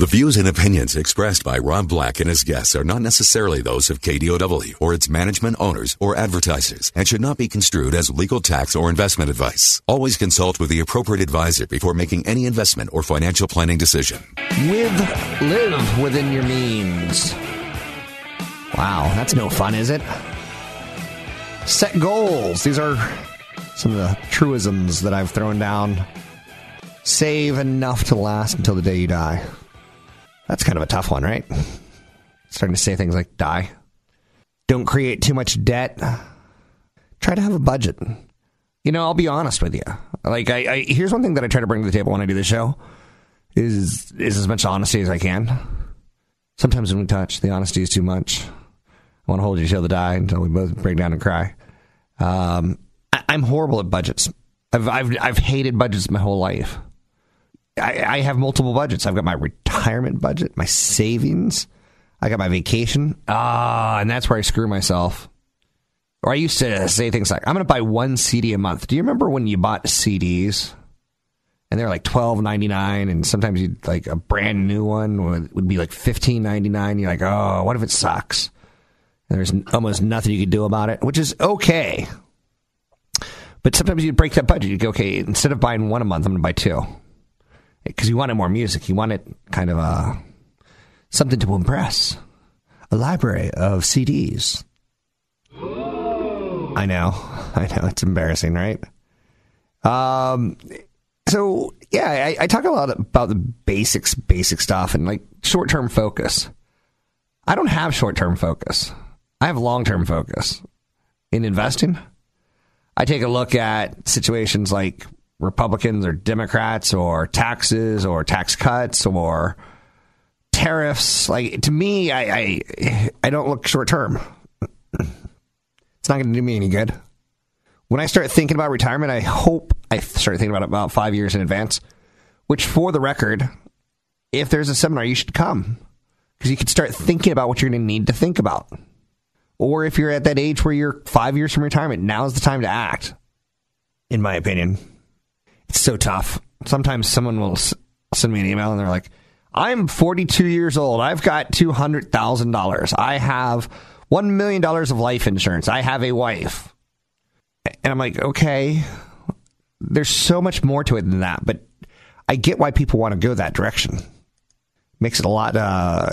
The views and opinions expressed by Rob Black and his guests are not necessarily those of KDOW or its management owners or advertisers and should not be construed as legal tax or investment advice. Always consult with the appropriate advisor before making any investment or financial planning decision. With live within your means. Wow, that's no fun, is it? Set goals. These are some of the truisms that I've thrown down. Save enough to last until the day you die. That's kind of a tough one, right? Starting to say things like die. Don't create too much debt. Try to have a budget. You know, I'll be honest with you. Like, I, I here's one thing that I try to bring to the table when I do the show is is as much honesty as I can. Sometimes when we touch, the honesty is too much. I want to hold you till the die until we both break down and cry. Um, I, I'm horrible at budgets. I've, I've I've hated budgets my whole life. I, I have multiple budgets. I've got my retirement budget, my savings. I got my vacation. Ah, and that's where I screw myself. Or I used to say things like, "I'm going to buy one CD a month." Do you remember when you bought CDs? And they're like twelve ninety nine, and sometimes you like a brand new one would, would be like fifteen ninety nine. You're like, "Oh, what if it sucks?" And there's almost nothing you could do about it, which is okay. But sometimes you'd break that budget. You'd go, "Okay, instead of buying one a month, I'm going to buy two because he wanted more music. He wanted kind of a something to impress. A library of CDs. I know, I know, it's embarrassing, right? Um, so yeah, I, I talk a lot about the basics, basic stuff, and like short term focus. I don't have short term focus. I have long term focus in investing. I take a look at situations like Republicans or Democrats or taxes or tax cuts or tariffs. Like to me, I I, I don't look short term. It's not going to do me any good. When I start thinking about retirement, I hope I start thinking about it about five years in advance. Which, for the record, if there's a seminar, you should come because you could start thinking about what you're going to need to think about. Or if you're at that age where you're five years from retirement, now's the time to act. In my opinion, it's so tough. Sometimes someone will send me an email and they're like, I'm 42 years old. I've got $200,000. I have $1 million of life insurance. I have a wife. And I'm like, okay, there's so much more to it than that. But I get why people want to go that direction. Makes it a lot uh,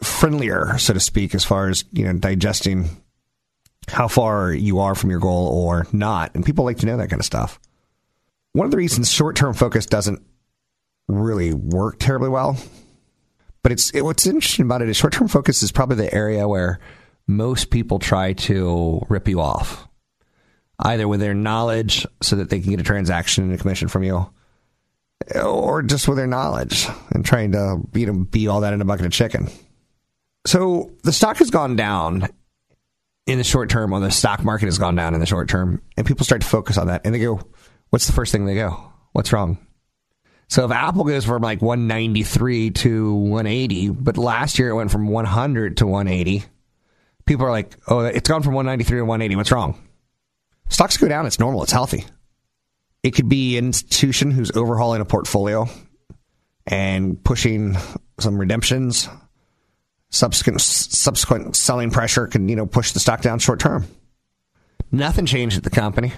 friendlier, so to speak, as far as you know, digesting how far you are from your goal or not. And people like to know that kind of stuff one of the reasons short term focus doesn't really work terribly well, but it's it, what's interesting about it is short term focus is probably the area where most people try to rip you off, either with their knowledge so that they can get a transaction and a commission from you, or just with their knowledge and trying to you know be all that in a bucket of chicken. So the stock has gone down in the short term, or the stock market has gone down in the short term, and people start to focus on that, and they go what's the first thing they go? What's wrong? So if Apple goes from like 193 to 180, but last year it went from 100 to 180, people are like, oh, it's gone from 193 to 180. What's wrong? Stocks go down. It's normal. It's healthy. It could be an institution who's overhauling a portfolio and pushing some redemptions. Subsequent subsequent selling pressure can you know push the stock down short term. Nothing changed at the company.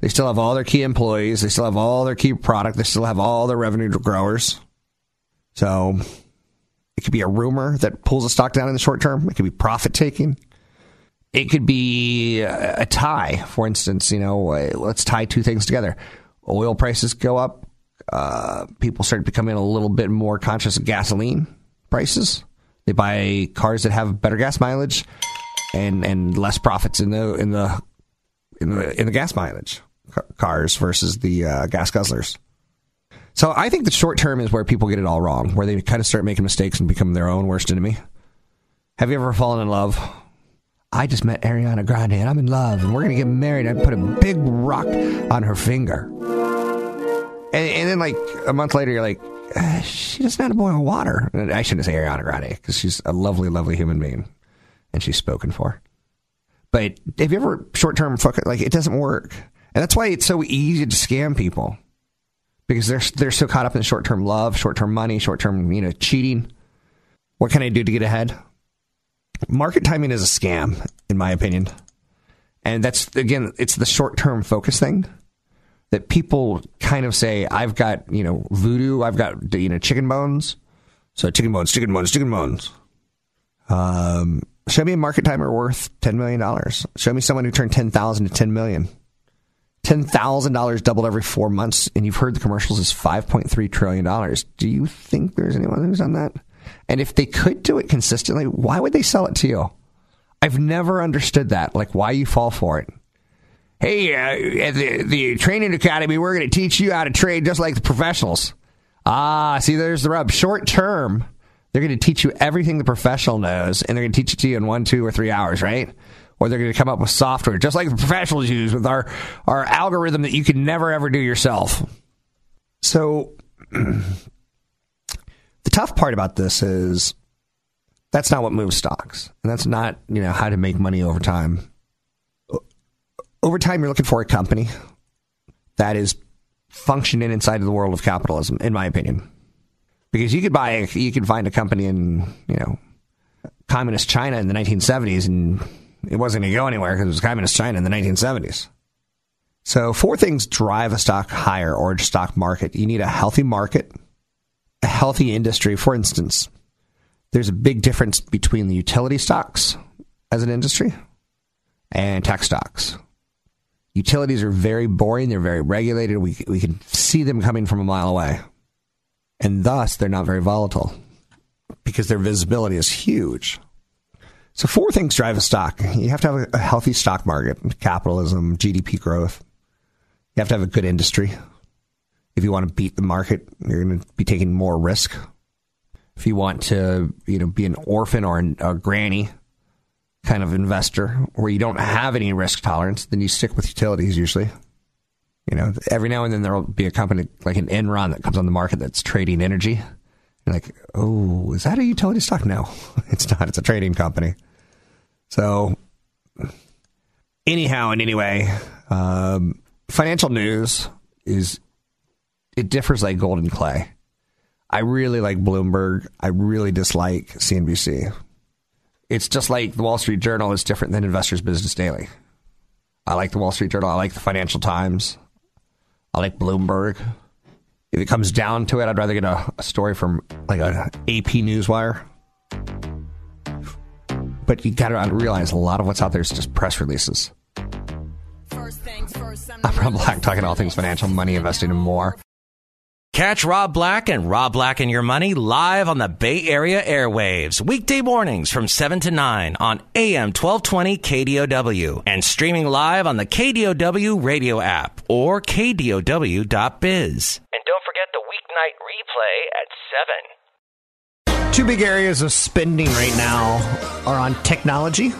They still have all their key employees. They still have all their key product. They still have all their revenue growers. So it could be a rumor that pulls a stock down in the short term. It could be profit taking. It could be a tie. For instance, you know, let's tie two things together. Oil prices go up. Uh, people start becoming a little bit more conscious of gasoline prices. They buy cars that have better gas mileage and and less profits in the in the in the in the gas mileage cars versus the uh, gas guzzlers. So I think the short term is where people get it all wrong, where they kind of start making mistakes and become their own worst enemy. Have you ever fallen in love? I just met Ariana Grande and I'm in love and we're going to get married. I put a big rock on her finger. And, and then, like, a month later, you're like, uh, she doesn't know how to boil water. I shouldn't say Ariana Grande because she's a lovely, lovely human being and she's spoken for. But have you ever short term fuck it? like it doesn't work, and that's why it's so easy to scam people because they're they're so caught up in short term love, short term money, short term you know cheating. What can I do to get ahead? Market timing is a scam, in my opinion, and that's again it's the short term focus thing that people kind of say I've got you know voodoo, I've got you know chicken bones, so chicken bones, chicken bones, chicken bones. Um, Show me a market timer worth $10 million. Show me someone who turned 10000 to $10 million. $10,000 doubled every four months, and you've heard the commercials is $5.3 trillion. Do you think there's anyone who's done that? And if they could do it consistently, why would they sell it to you? I've never understood that, like why you fall for it. Hey, uh, at the, the training academy, we're going to teach you how to trade just like the professionals. Ah, see, there's the rub. Short term they're going to teach you everything the professional knows, and they're going to teach it to you in one, two, or three hours, right? Or they're going to come up with software, just like the professionals use with our, our algorithm that you can never ever do yourself. So, the tough part about this is that's not what moves stocks, and that's not you know how to make money over time. Over time, you're looking for a company that is functioning inside of the world of capitalism, in my opinion because you could buy you could find a company in you know communist China in the 1970s and it wasn't going to go anywhere because it was communist China in the 1970s. So four things drive a stock higher or a stock market. You need a healthy market, a healthy industry. For instance, there's a big difference between the utility stocks as an industry and tech stocks. Utilities are very boring. They're very regulated. We, we can see them coming from a mile away and thus they're not very volatile because their visibility is huge. So, four things drive a stock. You have to have a healthy stock market, capitalism, GDP growth. You have to have a good industry. If you want to beat the market, you're going to be taking more risk. If you want to, you know, be an orphan or a granny kind of investor where you don't have any risk tolerance, then you stick with utilities usually. You know, every now and then there'll be a company like an Enron that comes on the market that's trading energy. You're like, oh, is that a utility stock? No, it's not. It's a trading company. So, anyhow and anyway, um, financial news is it differs like golden clay. I really like Bloomberg. I really dislike CNBC. It's just like the Wall Street Journal is different than Investors Business Daily. I like the Wall Street Journal. I like the Financial Times. I like Bloomberg. If it comes down to it, I'd rather get a, a story from like an AP Newswire. But you got to realize a lot of what's out there is just press releases. I'm Rob Black, talking all things financial, money, investing, and more. Catch Rob Black and Rob Black and Your Money live on the Bay Area airwaves, weekday mornings from 7 to 9 on AM 1220 KDOW and streaming live on the KDOW radio app or KDOW.biz. And don't forget the weeknight replay at 7. Two big areas of spending right now are on technology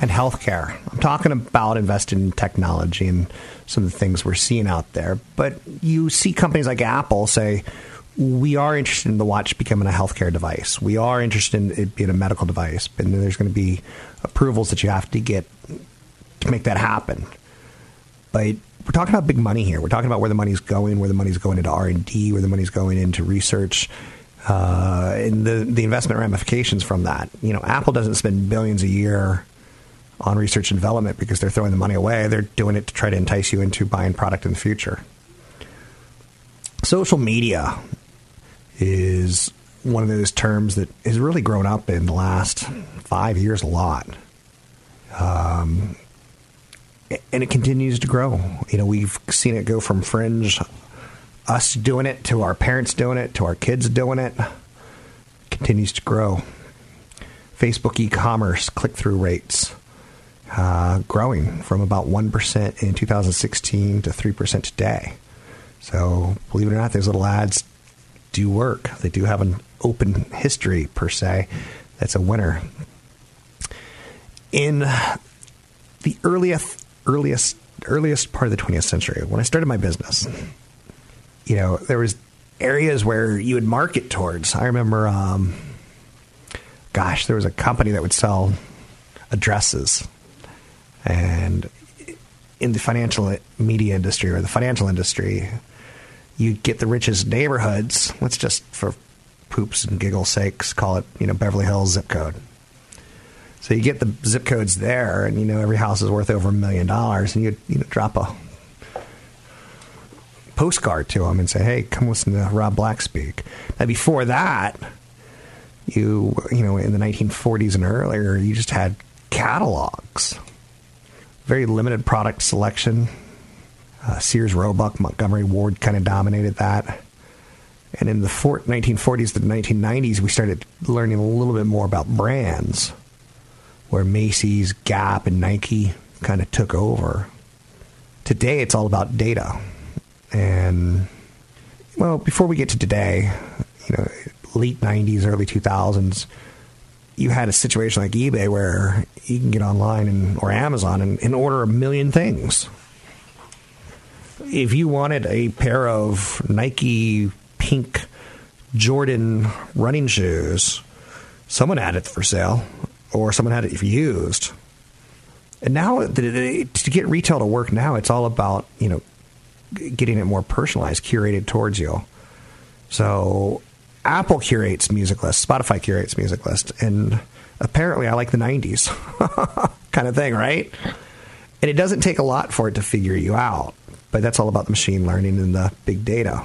and healthcare. I'm talking about investing in technology and some of the things we're seeing out there. But you see companies like Apple say, we are interested in the watch becoming a healthcare device. We are interested in it being a medical device, and there's going to be approvals that you have to get to make that happen. But we're talking about big money here. We're talking about where the money's going, where the money's going into R and D, where the money's going into research, uh, the the investment ramifications from that. You know, Apple doesn't spend billions a year on research and development because they're throwing the money away. They're doing it to try to entice you into buying product in the future. Social media is one of those terms that has really grown up in the last five years a lot. Um, and it continues to grow. You know, we've seen it go from fringe, us doing it, to our parents doing it, to our kids doing it. continues to grow. Facebook e commerce click through rates uh, growing from about 1% in 2016 to 3% today. So, believe it or not, those little ads do work. They do have an open history, per se. That's a winner. In the earliest, earliest, earliest part of the 20th century, when I started my business, you know, there was areas where you would market towards. I remember, um, gosh, there was a company that would sell addresses, and in the financial media industry or the financial industry, you get the richest neighborhoods. Let's just for poops and giggles sakes call it, you know, Beverly Hills zip code. So you get the zip codes there, and you know every house is worth over a million dollars, and you you know drop a postcard to them and say, "Hey, come listen to Rob Black speak." Now before that, you you know in the 1940s and earlier, you just had catalogs, very limited product selection. Uh, Sears, Roebuck, Montgomery Ward kind of dominated that. And in the 1940s to the 1990s, we started learning a little bit more about brands, where Macy's, Gap, and Nike kind of took over. Today, it's all about data. And, well, before we get to today, you know, late 90s, early 2000s, you had a situation like eBay where you can get online and, or Amazon and, and order a million things. If you wanted a pair of Nike pink Jordan running shoes, someone had it for sale or someone had it used. And now to get retail to work now, it's all about, you know, getting it more personalized, curated towards you. So Apple curates music lists, Spotify curates music lists, and apparently I like the 90s kind of thing, right? And it doesn't take a lot for it to figure you out, but that's all about the machine learning and the big data.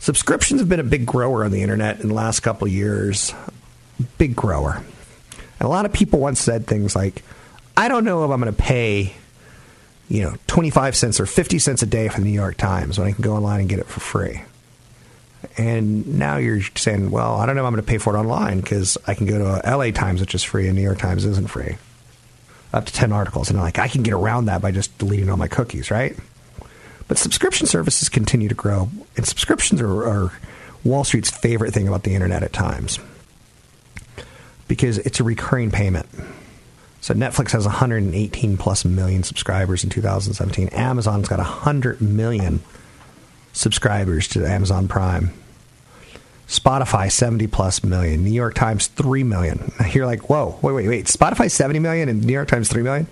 Subscriptions have been a big grower on the internet in the last couple years. Big grower. And a lot of people once said things like, I don't know if I'm going to pay, you know, 25 cents or 50 cents a day for the New York Times when I can go online and get it for free. And now you're saying, well, I don't know if I'm going to pay for it online because I can go to LA Times, which is free, and New York Times isn't free. Up to 10 articles. And I'm like, I can get around that by just deleting all my cookies, right? But subscription services continue to grow, and subscriptions are, are Wall Street's favorite thing about the internet at times because it's a recurring payment. So Netflix has 118 plus million subscribers in 2017. Amazon's got 100 million subscribers to Amazon Prime. Spotify 70 plus million. New York Times 3 million. You're like, whoa, wait, wait, wait. Spotify 70 million and New York Times 3 million?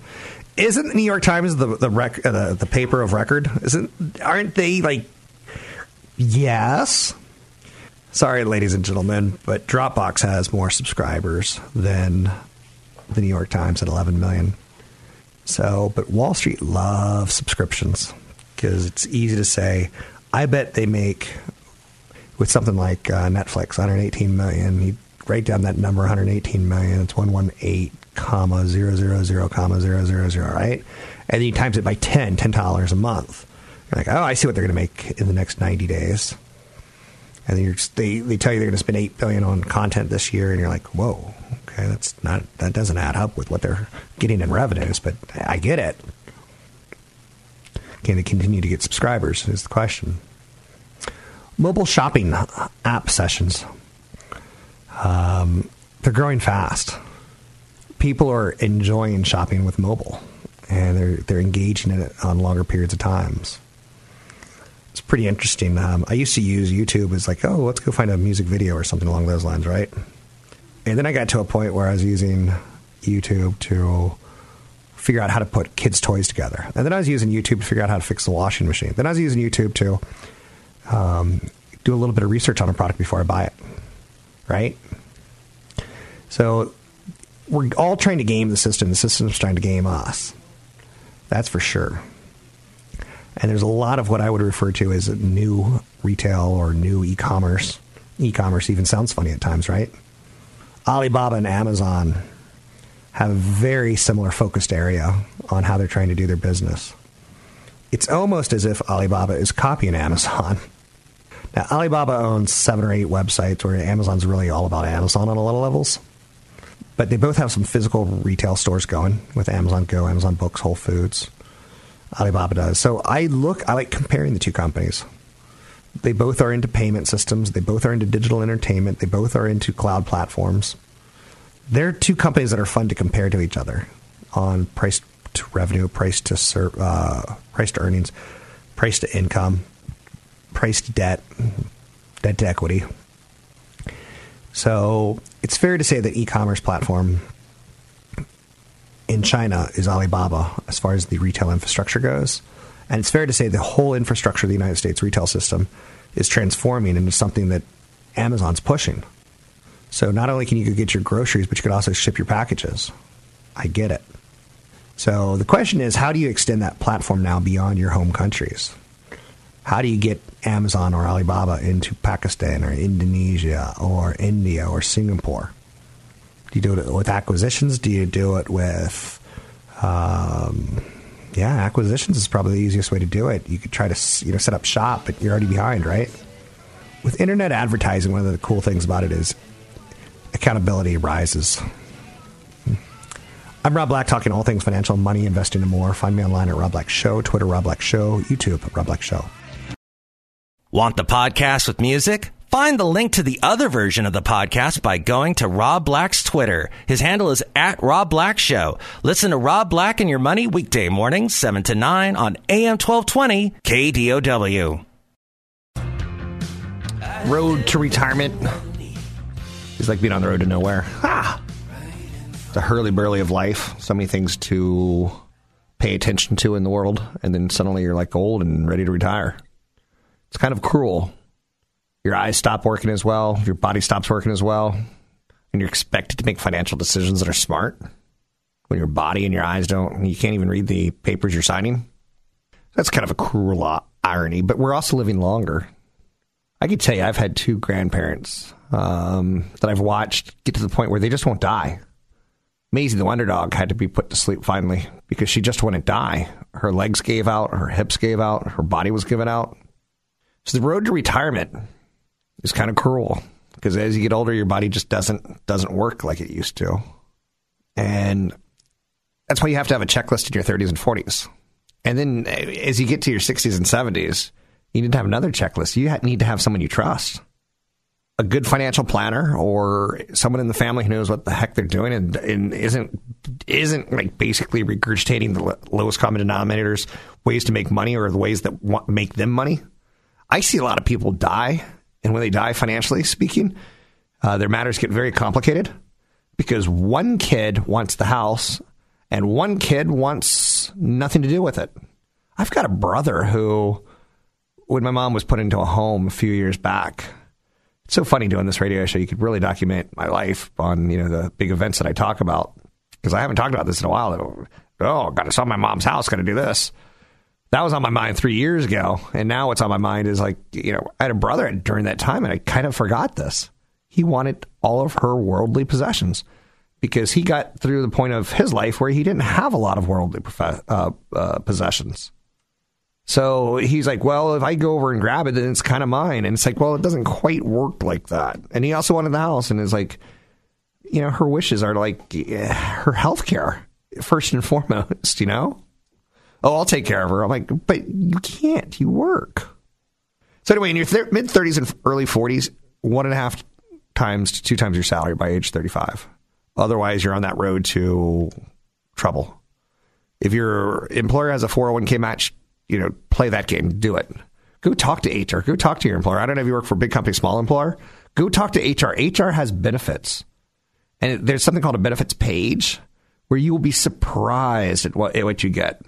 Isn't the New York Times the the, rec- uh, the the paper of record? Isn't aren't they like Yes. Sorry, ladies and gentlemen, but Dropbox has more subscribers than the New York Times at 11 million. So, but Wall Street loves subscriptions because it's easy to say, I bet they make with something like uh, Netflix 118 million. You write down that number 118 million. It's 118 comma 000 comma zero zero zero. Right, and then you times it by 10, 10 dollars a month. You're like, oh, I see what they're going to make in the next 90 days. And then they they tell you they're going to spend eight billion on content this year, and you're like, whoa, okay, that's not that doesn't add up with what they're getting in revenues, but I get it. Can they continue to get subscribers? Is the question. Mobile shopping app sessions. Um, they're growing fast. People are enjoying shopping with mobile, and they're they're engaging in it on longer periods of times. It's pretty interesting. Um, I used to use YouTube as like, oh, let's go find a music video or something along those lines, right? And then I got to a point where I was using YouTube to figure out how to put kids' toys together. And then I was using YouTube to figure out how to fix the washing machine. Then I was using YouTube to um, do a little bit of research on a product before I buy it. Right? So we're all trying to game the system. The system's trying to game us. That's for sure. And there's a lot of what I would refer to as new retail or new e commerce. E commerce even sounds funny at times, right? Alibaba and Amazon have a very similar focused area on how they're trying to do their business. It's almost as if Alibaba is copying Amazon. Now, Alibaba owns seven or eight websites where Amazon's really all about Amazon on a lot of levels. But they both have some physical retail stores going with Amazon Go, Amazon Books, Whole Foods. Alibaba does. So I look, I like comparing the two companies. They both are into payment systems. They both are into digital entertainment. They both are into cloud platforms. They're two companies that are fun to compare to each other on price to revenue, price to ser- uh, price to earnings, price to income, price to debt, debt to equity. So it's fair to say that e-commerce platform in China is Alibaba as far as the retail infrastructure goes. And it's fair to say the whole infrastructure of the United States retail system is transforming into something that Amazon's pushing. So not only can you get your groceries, but you could also ship your packages. I get it. So the question is, how do you extend that platform now beyond your home countries? How do you get Amazon or Alibaba into Pakistan or Indonesia or India or Singapore? Do you do it with acquisitions? Do you do it with, um, yeah, acquisitions is probably the easiest way to do it. You could try to you know set up shop, but you're already behind, right? With internet advertising, one of the cool things about it is accountability rises. Hmm. I'm Rob Black, talking all things financial, money, investing, and more. Find me online at Rob Black Show, Twitter Rob Black Show, YouTube Rob Black Show. Want the podcast with music? Find the link to the other version of the podcast by going to Rob Black's Twitter. His handle is at Rob Black Show. Listen to Rob Black and Your Money weekday mornings, 7 to 9 on AM 1220 KDOW. Road to retirement is like being on the road to nowhere. Ah! The hurly burly of life. So many things to pay attention to in the world. And then suddenly you're like old and ready to retire. It's kind of cruel. Your eyes stop working as well, your body stops working as well, and you're expected to make financial decisions that are smart when your body and your eyes don't, you can't even read the papers you're signing. That's kind of a cruel irony, but we're also living longer. I can tell you, I've had two grandparents um, that I've watched get to the point where they just won't die. Maisie, the Wonder Dog, had to be put to sleep finally because she just wouldn't die. Her legs gave out, her hips gave out, her body was given out. So the road to retirement is kind of cruel because as you get older, your body just doesn't doesn't work like it used to, and that's why you have to have a checklist in your 30s and 40s. And then eh, as you get to your 60s and 70s, you need to have another checklist. You need to have someone you trust, a good financial planner, or someone in the family who knows what the heck they're doing and, and isn't isn't like basically regurgitating the lowest common denominators, ways to make money, or the ways that want, make them money. I see a lot of people die, and when they die, financially speaking, uh, their matters get very complicated because one kid wants the house and one kid wants nothing to do with it. I've got a brother who, when my mom was put into a home a few years back, it's so funny doing this radio show. You could really document my life on you know the big events that I talk about because I haven't talked about this in a while. Oh, got to sell my mom's house. Got to do this that was on my mind three years ago. And now what's on my mind is like, you know, I had a brother during that time and I kind of forgot this. He wanted all of her worldly possessions because he got through the point of his life where he didn't have a lot of worldly uh, uh, possessions. So he's like, well, if I go over and grab it, then it's kind of mine. And it's like, well, it doesn't quite work like that. And he also wanted the house and is like, you know, her wishes are like her health care first and foremost, you know? Oh, I'll take care of her. I'm like, but you can't. You work. So anyway, in your th- mid 30s and early 40s, one and a half times to two times your salary by age 35. Otherwise, you're on that road to trouble. If your employer has a 401k match, you know, play that game. Do it. Go talk to HR. Go talk to your employer. I don't know if you work for a big company, small employer. Go talk to HR. HR has benefits. And there's something called a benefits page where you will be surprised at what, at what you get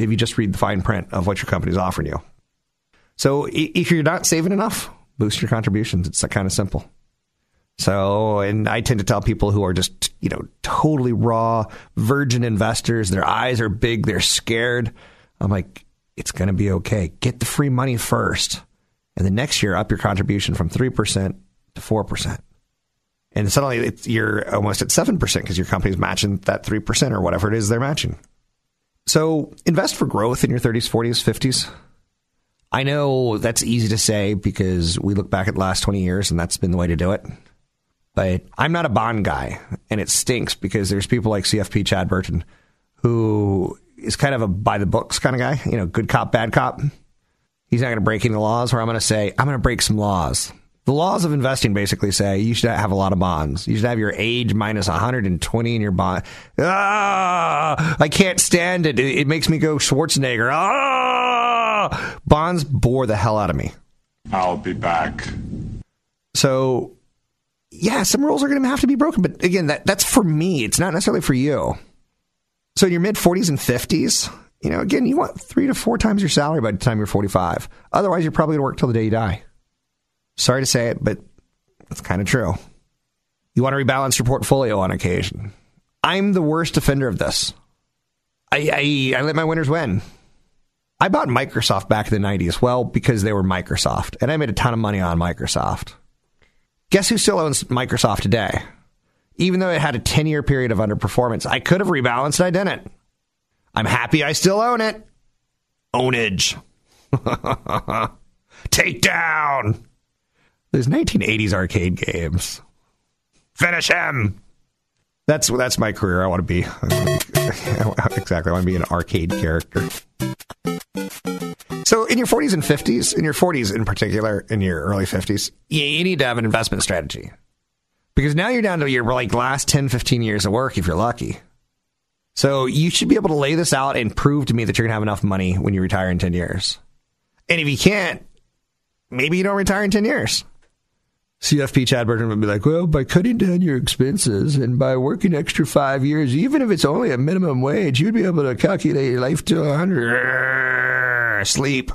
if you just read the fine print of what your company's offering you. So if you're not saving enough, boost your contributions. It's kind of simple. So, and I tend to tell people who are just, you know, totally raw, virgin investors, their eyes are big, they're scared. I'm like, it's going to be okay. Get the free money first. And the next year, up your contribution from 3% to 4%. And suddenly you're almost at 7% because your company's matching that 3% or whatever it is they're matching. So invest for growth in your 30s, 40s, 50s. I know that's easy to say because we look back at the last 20 years and that's been the way to do it. But I'm not a bond guy, and it stinks because there's people like CFP Chad Burton who is kind of a by the books kind of guy, you know, good cop, bad cop. He's not going to break any laws where I'm going to say, I'm going to break some laws. The laws of investing basically say you should have a lot of bonds. You should have your age minus 120 in your bond. Ah, I can't stand it. It, it makes me go Schwarzenegger. Ah, bonds bore the hell out of me. I'll be back. So, yeah, some rules are going to have to be broken. But again, that, that's for me. It's not necessarily for you. So in your mid 40s and 50s, you know, again, you want three to four times your salary by the time you're 45. Otherwise, you're probably going to work till the day you die. Sorry to say it, but it's kind of true. You want to rebalance your portfolio on occasion. I'm the worst offender of this. I, I, I let my winners win. I bought Microsoft back in the 90s, well, because they were Microsoft, and I made a ton of money on Microsoft. Guess who still owns Microsoft today? Even though it had a 10 year period of underperformance, I could have rebalanced, I didn't. I'm happy I still own it. Ownage. Take down. There's 1980s arcade games. Finish him. That's that's my career. I want to be exactly. I want to be an arcade character. So, in your 40s and 50s, in your 40s in particular, in your early 50s, you, you need to have an investment strategy because now you're down to your like last 10, 15 years of work if you're lucky. So, you should be able to lay this out and prove to me that you're going to have enough money when you retire in 10 years. And if you can't, maybe you don't retire in 10 years. CFP Chad Burton would be like, well, by cutting down your expenses and by working extra five years, even if it's only a minimum wage, you'd be able to calculate your life to 100. Sleep.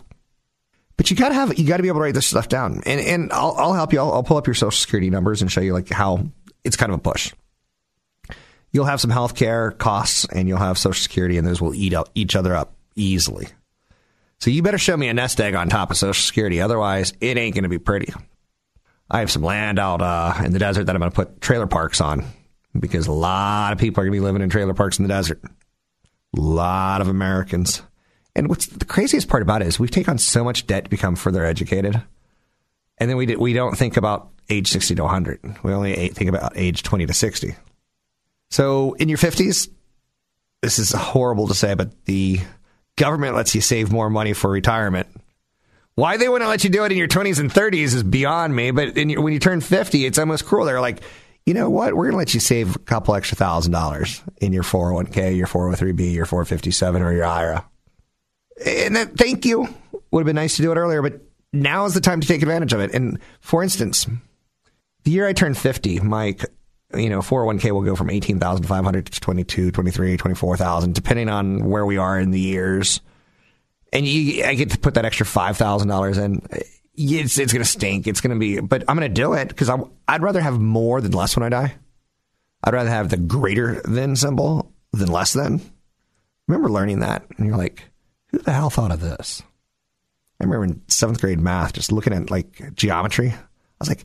But you gotta have, you gotta be able to write this stuff down. And, and I'll, I'll help you. I'll, I'll pull up your social security numbers and show you like how it's kind of a push. You'll have some healthcare costs and you'll have social security and those will eat up each other up easily. So you better show me a nest egg on top of social security. Otherwise, it ain't to be pretty. I have some land out uh, in the desert that I'm going to put trailer parks on because a lot of people are going to be living in trailer parks in the desert. A lot of Americans. And what's the craziest part about it is we've taken on so much debt to become further educated. And then we, we don't think about age 60 to 100. We only think about age 20 to 60. So in your 50s, this is horrible to say, but the government lets you save more money for retirement why they wouldn't let you do it in your 20s and 30s is beyond me. But your, when you turn 50, it's almost cruel. They're like, you know what? We're going to let you save a couple extra thousand dollars in your 401k, your 403b, your 457, or your IRA. And that, thank you. Would have been nice to do it earlier, but now is the time to take advantage of it. And for instance, the year I turned 50, my you know 401k will go from 18,500 to 22, 23, 24,000 depending on where we are in the years and you, I get to put that extra five thousand dollars in. It's it's gonna stink. It's gonna be, but I'm gonna do it because I I'd rather have more than less when I die. I'd rather have the greater than symbol than less than. remember learning that, and you're like, who the hell thought of this? I remember in seventh grade math, just looking at like geometry. I was like,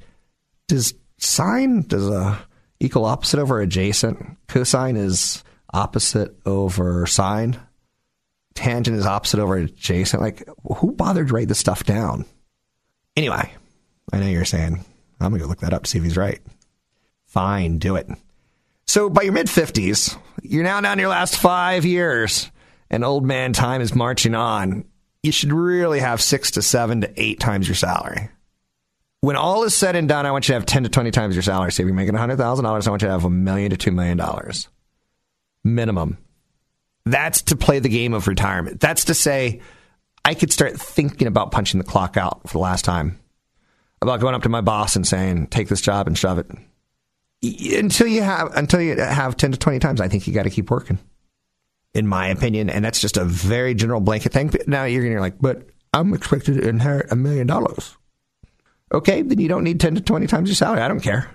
does sine does a equal opposite over adjacent? Cosine is opposite over sine tangent is opposite over adjacent. Like, who bothered to write this stuff down? Anyway, I know you're saying, I'm going to go look that up to see if he's right. Fine, do it. So by your mid 50s, you're now down to your last five years, and old man time is marching on. You should really have six to seven to eight times your salary. When all is said and done, I want you to have 10 to 20 times your salary. So if you're making $100,000, I want you to have a million to $2 million minimum that's to play the game of retirement. That's to say, I could start thinking about punching the clock out for the last time, about going up to my boss and saying, "Take this job and shove it." Until you have until you have ten to twenty times, I think you got to keep working. In my opinion, and that's just a very general blanket thing. But Now you're gonna be like, but I'm expected to inherit a million dollars. Okay, then you don't need ten to twenty times your salary. I don't care.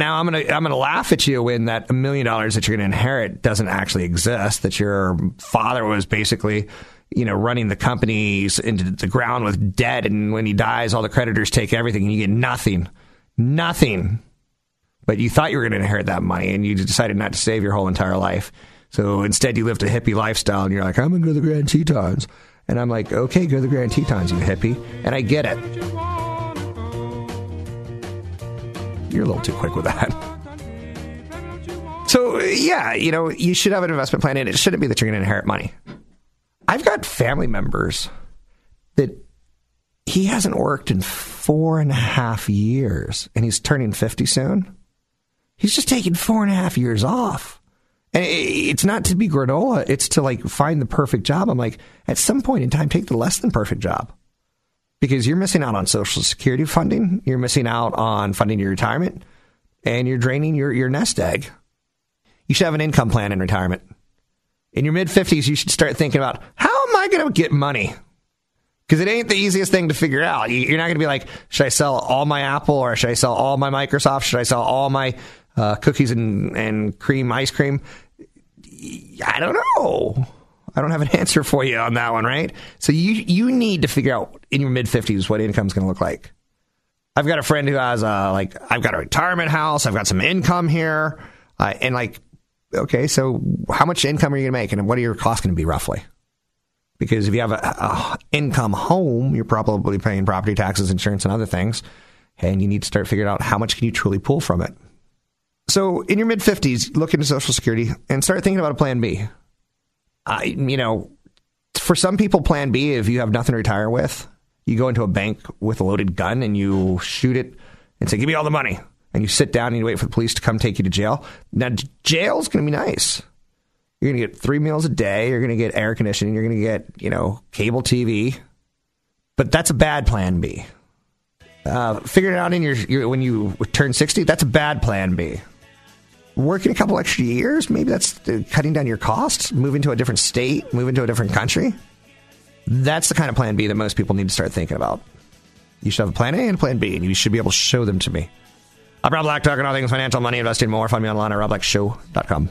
Now I'm gonna I'm gonna laugh at you when that million dollars that you're gonna inherit doesn't actually exist. That your father was basically you know running the companies into the ground with debt, and when he dies, all the creditors take everything, and you get nothing, nothing. But you thought you were going to inherit that money, and you decided not to save your whole entire life. So instead, you lived a hippie lifestyle, and you're like, I'm going to go to the Grand Tetons. And I'm like, okay, go to the Grand Tetons, you hippie. And I get it. You're a little too quick with that. So, yeah, you know, you should have an investment plan, and it shouldn't be that you're going to inherit money. I've got family members that he hasn't worked in four and a half years and he's turning 50 soon. He's just taking four and a half years off. And it's not to be granola, it's to like find the perfect job. I'm like, at some point in time, take the less than perfect job because you're missing out on Social Security funding, you're missing out on funding your retirement, and you're draining your, your nest egg. You should have an income plan in retirement. In your mid 50s, you should start thinking about how am I going to get money? Because it ain't the easiest thing to figure out. You're not going to be like, should I sell all my Apple or should I sell all my Microsoft? Should I sell all my uh, cookies and, and cream ice cream? I don't know. I don't have an answer for you on that one, right? So you you need to figure out in your mid fifties what income's going to look like. I've got a friend who has a like I've got a retirement house, I've got some income here, uh, and like okay, so how much income are you going to make, and what are your costs going to be roughly? Because if you have a, a income home, you're probably paying property taxes, insurance, and other things, and you need to start figuring out how much can you truly pull from it. So in your mid 50s, look into Social Security and start thinking about a plan B. I, you know, for some people, plan B, if you have nothing to retire with, you go into a bank with a loaded gun and you shoot it and say, give me all the money. And you sit down and you wait for the police to come take you to jail. Now, jail's going to be nice. You're going to get three meals a day. You're going to get air conditioning. You're going to get, you know, cable TV. But that's a bad plan B. Uh, figure it out in your, your when you turn 60. That's a bad plan B working a couple extra years, maybe that's cutting down your costs, moving to a different state, moving to a different country. That's the kind of plan B that most people need to start thinking about. You should have a plan A and a plan B, and you should be able to show them to me. I'm Rob Black, talking all things financial, money, investing, more. Find me online at robblackshow.com.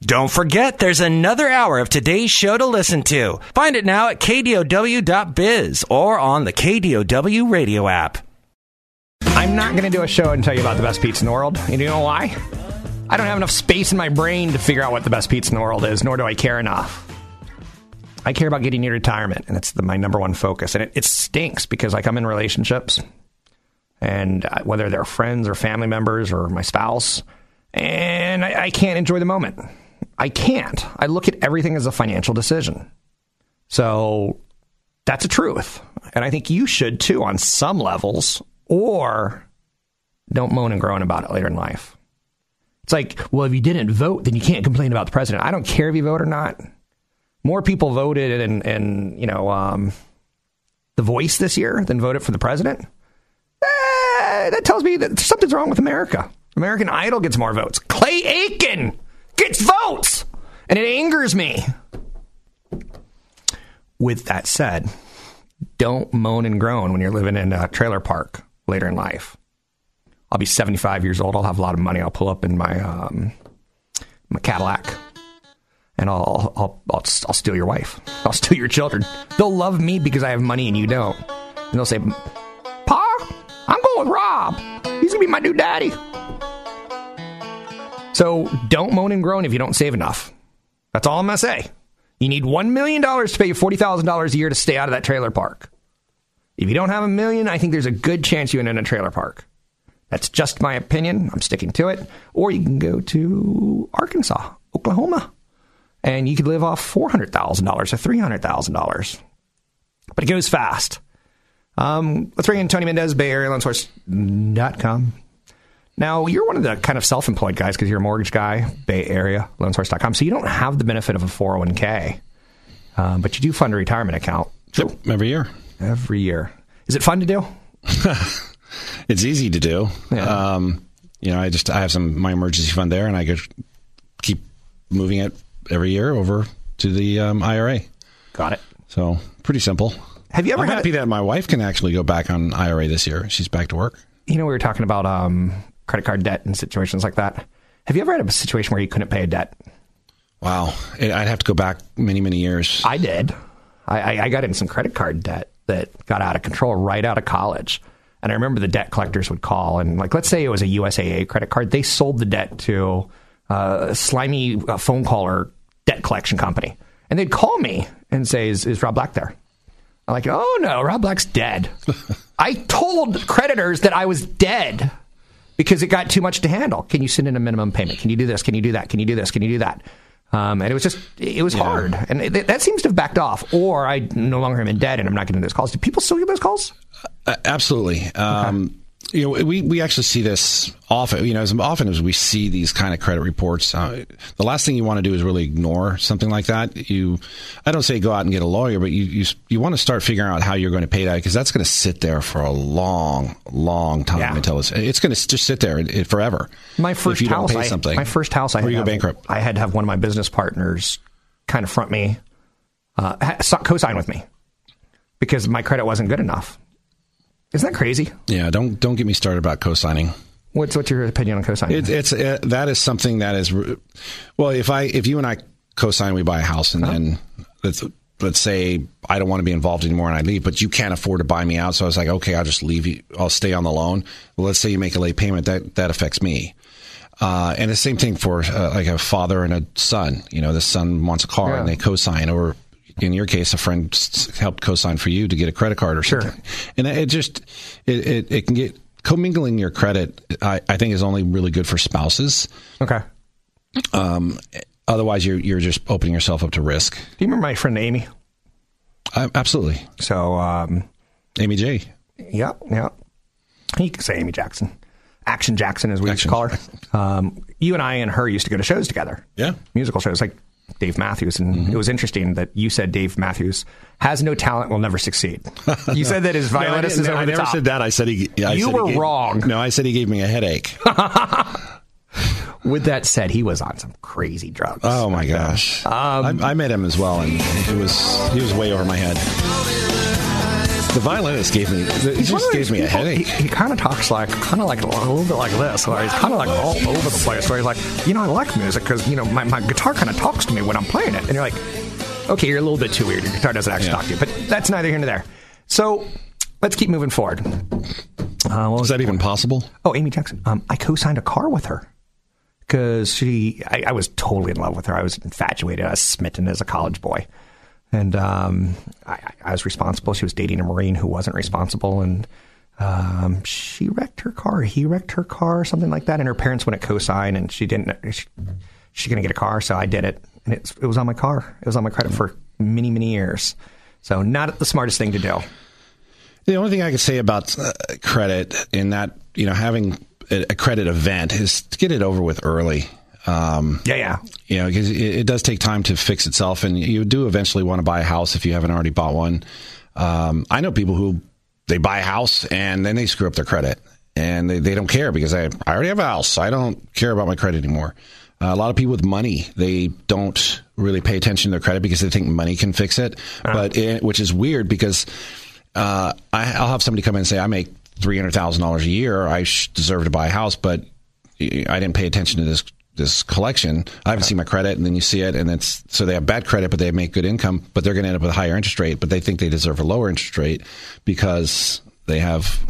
Don't forget, there's another hour of today's show to listen to. Find it now at kdow.biz or on the KDOW radio app. I'm not going to do a show and tell you about the best pizza in the world. And you know why? I don't have enough space in my brain to figure out what the best pizza in the world is, nor do I care enough. I care about getting your retirement, and it's the, my number one focus. And it, it stinks because like I'm in relationships, and whether they're friends or family members or my spouse, and I, I can't enjoy the moment. I can't. I look at everything as a financial decision. So that's a truth. And I think you should too on some levels or don't moan and groan about it later in life. It's like, well, if you didn't vote, then you can't complain about the president. I don't care if you vote or not. More people voted and you know um, the voice this year than voted for the president. Eh, that tells me that something's wrong with America. American Idol gets more votes. Clay Aiken gets votes, and it angers me. With that said, don't moan and groan when you're living in a trailer park later in life. I'll be 75 years old. I'll have a lot of money. I'll pull up in my um, my Cadillac, and I'll, I'll I'll I'll steal your wife. I'll steal your children. They'll love me because I have money and you don't. And they'll say, "Pa, I'm going with Rob. He's gonna be my new daddy." So don't moan and groan if you don't save enough. That's all I'm gonna say. You need one million dollars to pay you forty thousand dollars a year to stay out of that trailer park. If you don't have a million, I think there's a good chance you end in a trailer park. That's just my opinion. I'm sticking to it. Or you can go to Arkansas, Oklahoma, and you could live off $400,000 or $300,000. But it goes fast. Um, let's bring in Tony Mendez, Bay Area Loansource.com. Now, you're one of the kind of self employed guys because you're a mortgage guy, Bay Area Loansource.com. So you don't have the benefit of a 401k, um, but you do fund a retirement account. Yep, every year every year. Is it fun to do? it's easy to do. Yeah. Um, you know, I just I have some my emergency fund there, and I could keep moving it every year over to the um, IRA. Got it. So pretty simple. Have you ever? I'm happy that my wife can actually go back on IRA this year. She's back to work. You know, we were talking about um, credit card debt and situations like that. Have you ever had a situation where you couldn't pay a debt? Wow, I'd have to go back many, many years. I did. I, I got in some credit card debt that got out of control right out of college. And I remember the debt collectors would call and like, let's say it was a USAA credit card. They sold the debt to a slimy uh, phone caller debt collection company. And they'd call me and say, is, is Rob Black there? I'm like, oh no, Rob Black's dead. I told creditors that I was dead because it got too much to handle. Can you send in a minimum payment? Can you do this? Can you do that? Can you do this? Can you do that? Um, and it was just, it was hard. And it, that seems to have backed off. Or I no longer am in debt and I'm not getting those calls. Do people still get those calls? Uh, absolutely. Um, you know, we, we actually see this often, you know, as often as we see these kind of credit reports, uh, the last thing you want to do is really ignore something like that. You, I don't say go out and get a lawyer, but you, you, you want to start figuring out how you're going to pay that because that's going to sit there for a long, long time Yeah. until it's, it's going to just sit there it, it- forever. My first if you house, don't pay I, something. my first house, I had, you go have- bankrupt. I had to have one of my business partners kind of front me, uh, co-sign with me because my credit wasn't good enough. Isn't that crazy? Yeah, don't don't get me started about co-signing. What's what's your opinion on co-signing? It, it's uh, that is something that is well. If I if you and I co-sign, we buy a house, and then let's let's say I don't want to be involved anymore, and I leave, but you can't afford to buy me out. So I was like, okay, I'll just leave you. I'll stay on the loan. Well, let's say you make a late payment, that that affects me. Uh, and the same thing for uh, like a father and a son. You know, the son wants a car and they co-sign, or in your case, a friend helped co-sign for you to get a credit card or Sure. something. And it just it, it, it can get commingling your credit. I, I think is only really good for spouses. okay. Um, otherwise, you're you're just opening yourself up to risk. Do you remember my friend Amy? I, absolutely, So, um, Amy J. yeah, yeah. You can say Amy Jackson. Action Jackson, as we used to call her. Um, you and I and her used to go to shows together. Yeah. Musical shows like Dave Matthews. And Mm-hmm. it was interesting that you said Dave Matthews has no talent, will never succeed. You said that his violinist is over I the never top. said that. I said he. I You said he were gave- wrong. No, I said he gave me a headache. With that said, he was on some crazy drugs. Oh my gosh! Um, I, I met him as well, and it was he was way over my head. The violinist gave me. He He's just gives me a headache. He, he kind of talks like, kind of like a little bit like this, where he's kind of like all over the place. Where he's like, you know, I like music because you know my, my guitar kind of talks to me when I'm playing it, and you're like, okay, you're a little bit too weird. Your guitar doesn't actually Yeah. talk to you, but that's neither here nor there. So let's keep moving forward. Uh, Is that even possible? Oh, Amy Jackson. Um, I co-signed a car with her because she. I, I was totally in love with her. I was infatuated. I was smitten as a college boy, and um, I, I was responsible. She was dating a marine who wasn't responsible, and um, she wrecked her car. He wrecked her car, something like that. And her parents wouldn't co-sign, and she didn't. She, she's gonna get a car, so I did it, and it, it was on my car. It was on my credit for many, many years. So not the smartest thing to do. The only thing I could say about uh, credit in that you know having a, a credit event is to get it over with early. Um, Yeah, yeah. you know, because it, it does take time to fix itself, and you do eventually want to buy a house if you haven't already bought one. Um, I know people who they buy a house and then they screw up their credit, and they, they don't care because I, I already have a house. I don't care about my credit anymore. Uh, a lot of people with money, they don't really pay attention to their credit because they think money can fix it, but it, which is weird because uh, I, I'll have somebody come in and say, I make three hundred thousand dollars a year. I sh- deserve to buy a house, but I didn't pay attention to this this collection. I haven't seen my credit, and then you see it, and it's so they have bad credit, but they make good income, but they're going to end up with a higher interest rate, but they think they deserve a lower interest rate because they have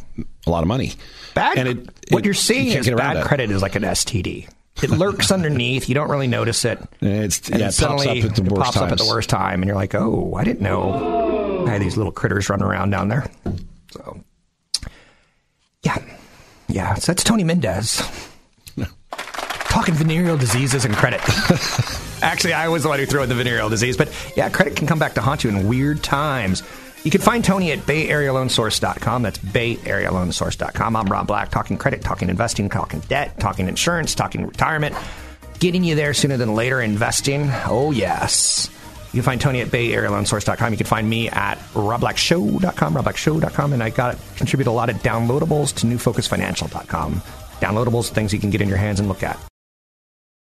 a lot of money. Bad. And it- what it- you're seeing you is bad it. credit is like an STD. It lurks underneath. You don't really notice it. It's And yeah, it pops suddenly up at the it worst pops up at the worst time, and you're like, "Oh, I didn't know I had these little critters running around down there." So, yeah, yeah. So that's Tony Mendez talking venereal diseases and credit. Actually, I was the one who threw in the venereal disease, but yeah, credit can come back to haunt you in weird times. You can find Tony at BayAreaLoanSource.com. That's BayAreaLoanSource.com. I'm Rob Black, talking credit, talking investing, talking debt, talking insurance, talking retirement, getting you there sooner than later. Investing, oh yes. You can find Tony at BayAreaLoanSource.com. You can find me at RobBlackShow.com, RobBlackShow.com, and I got contribute a lot of downloadables to NewFocusFinancial.com. Downloadables, things you can get in your hands and look at.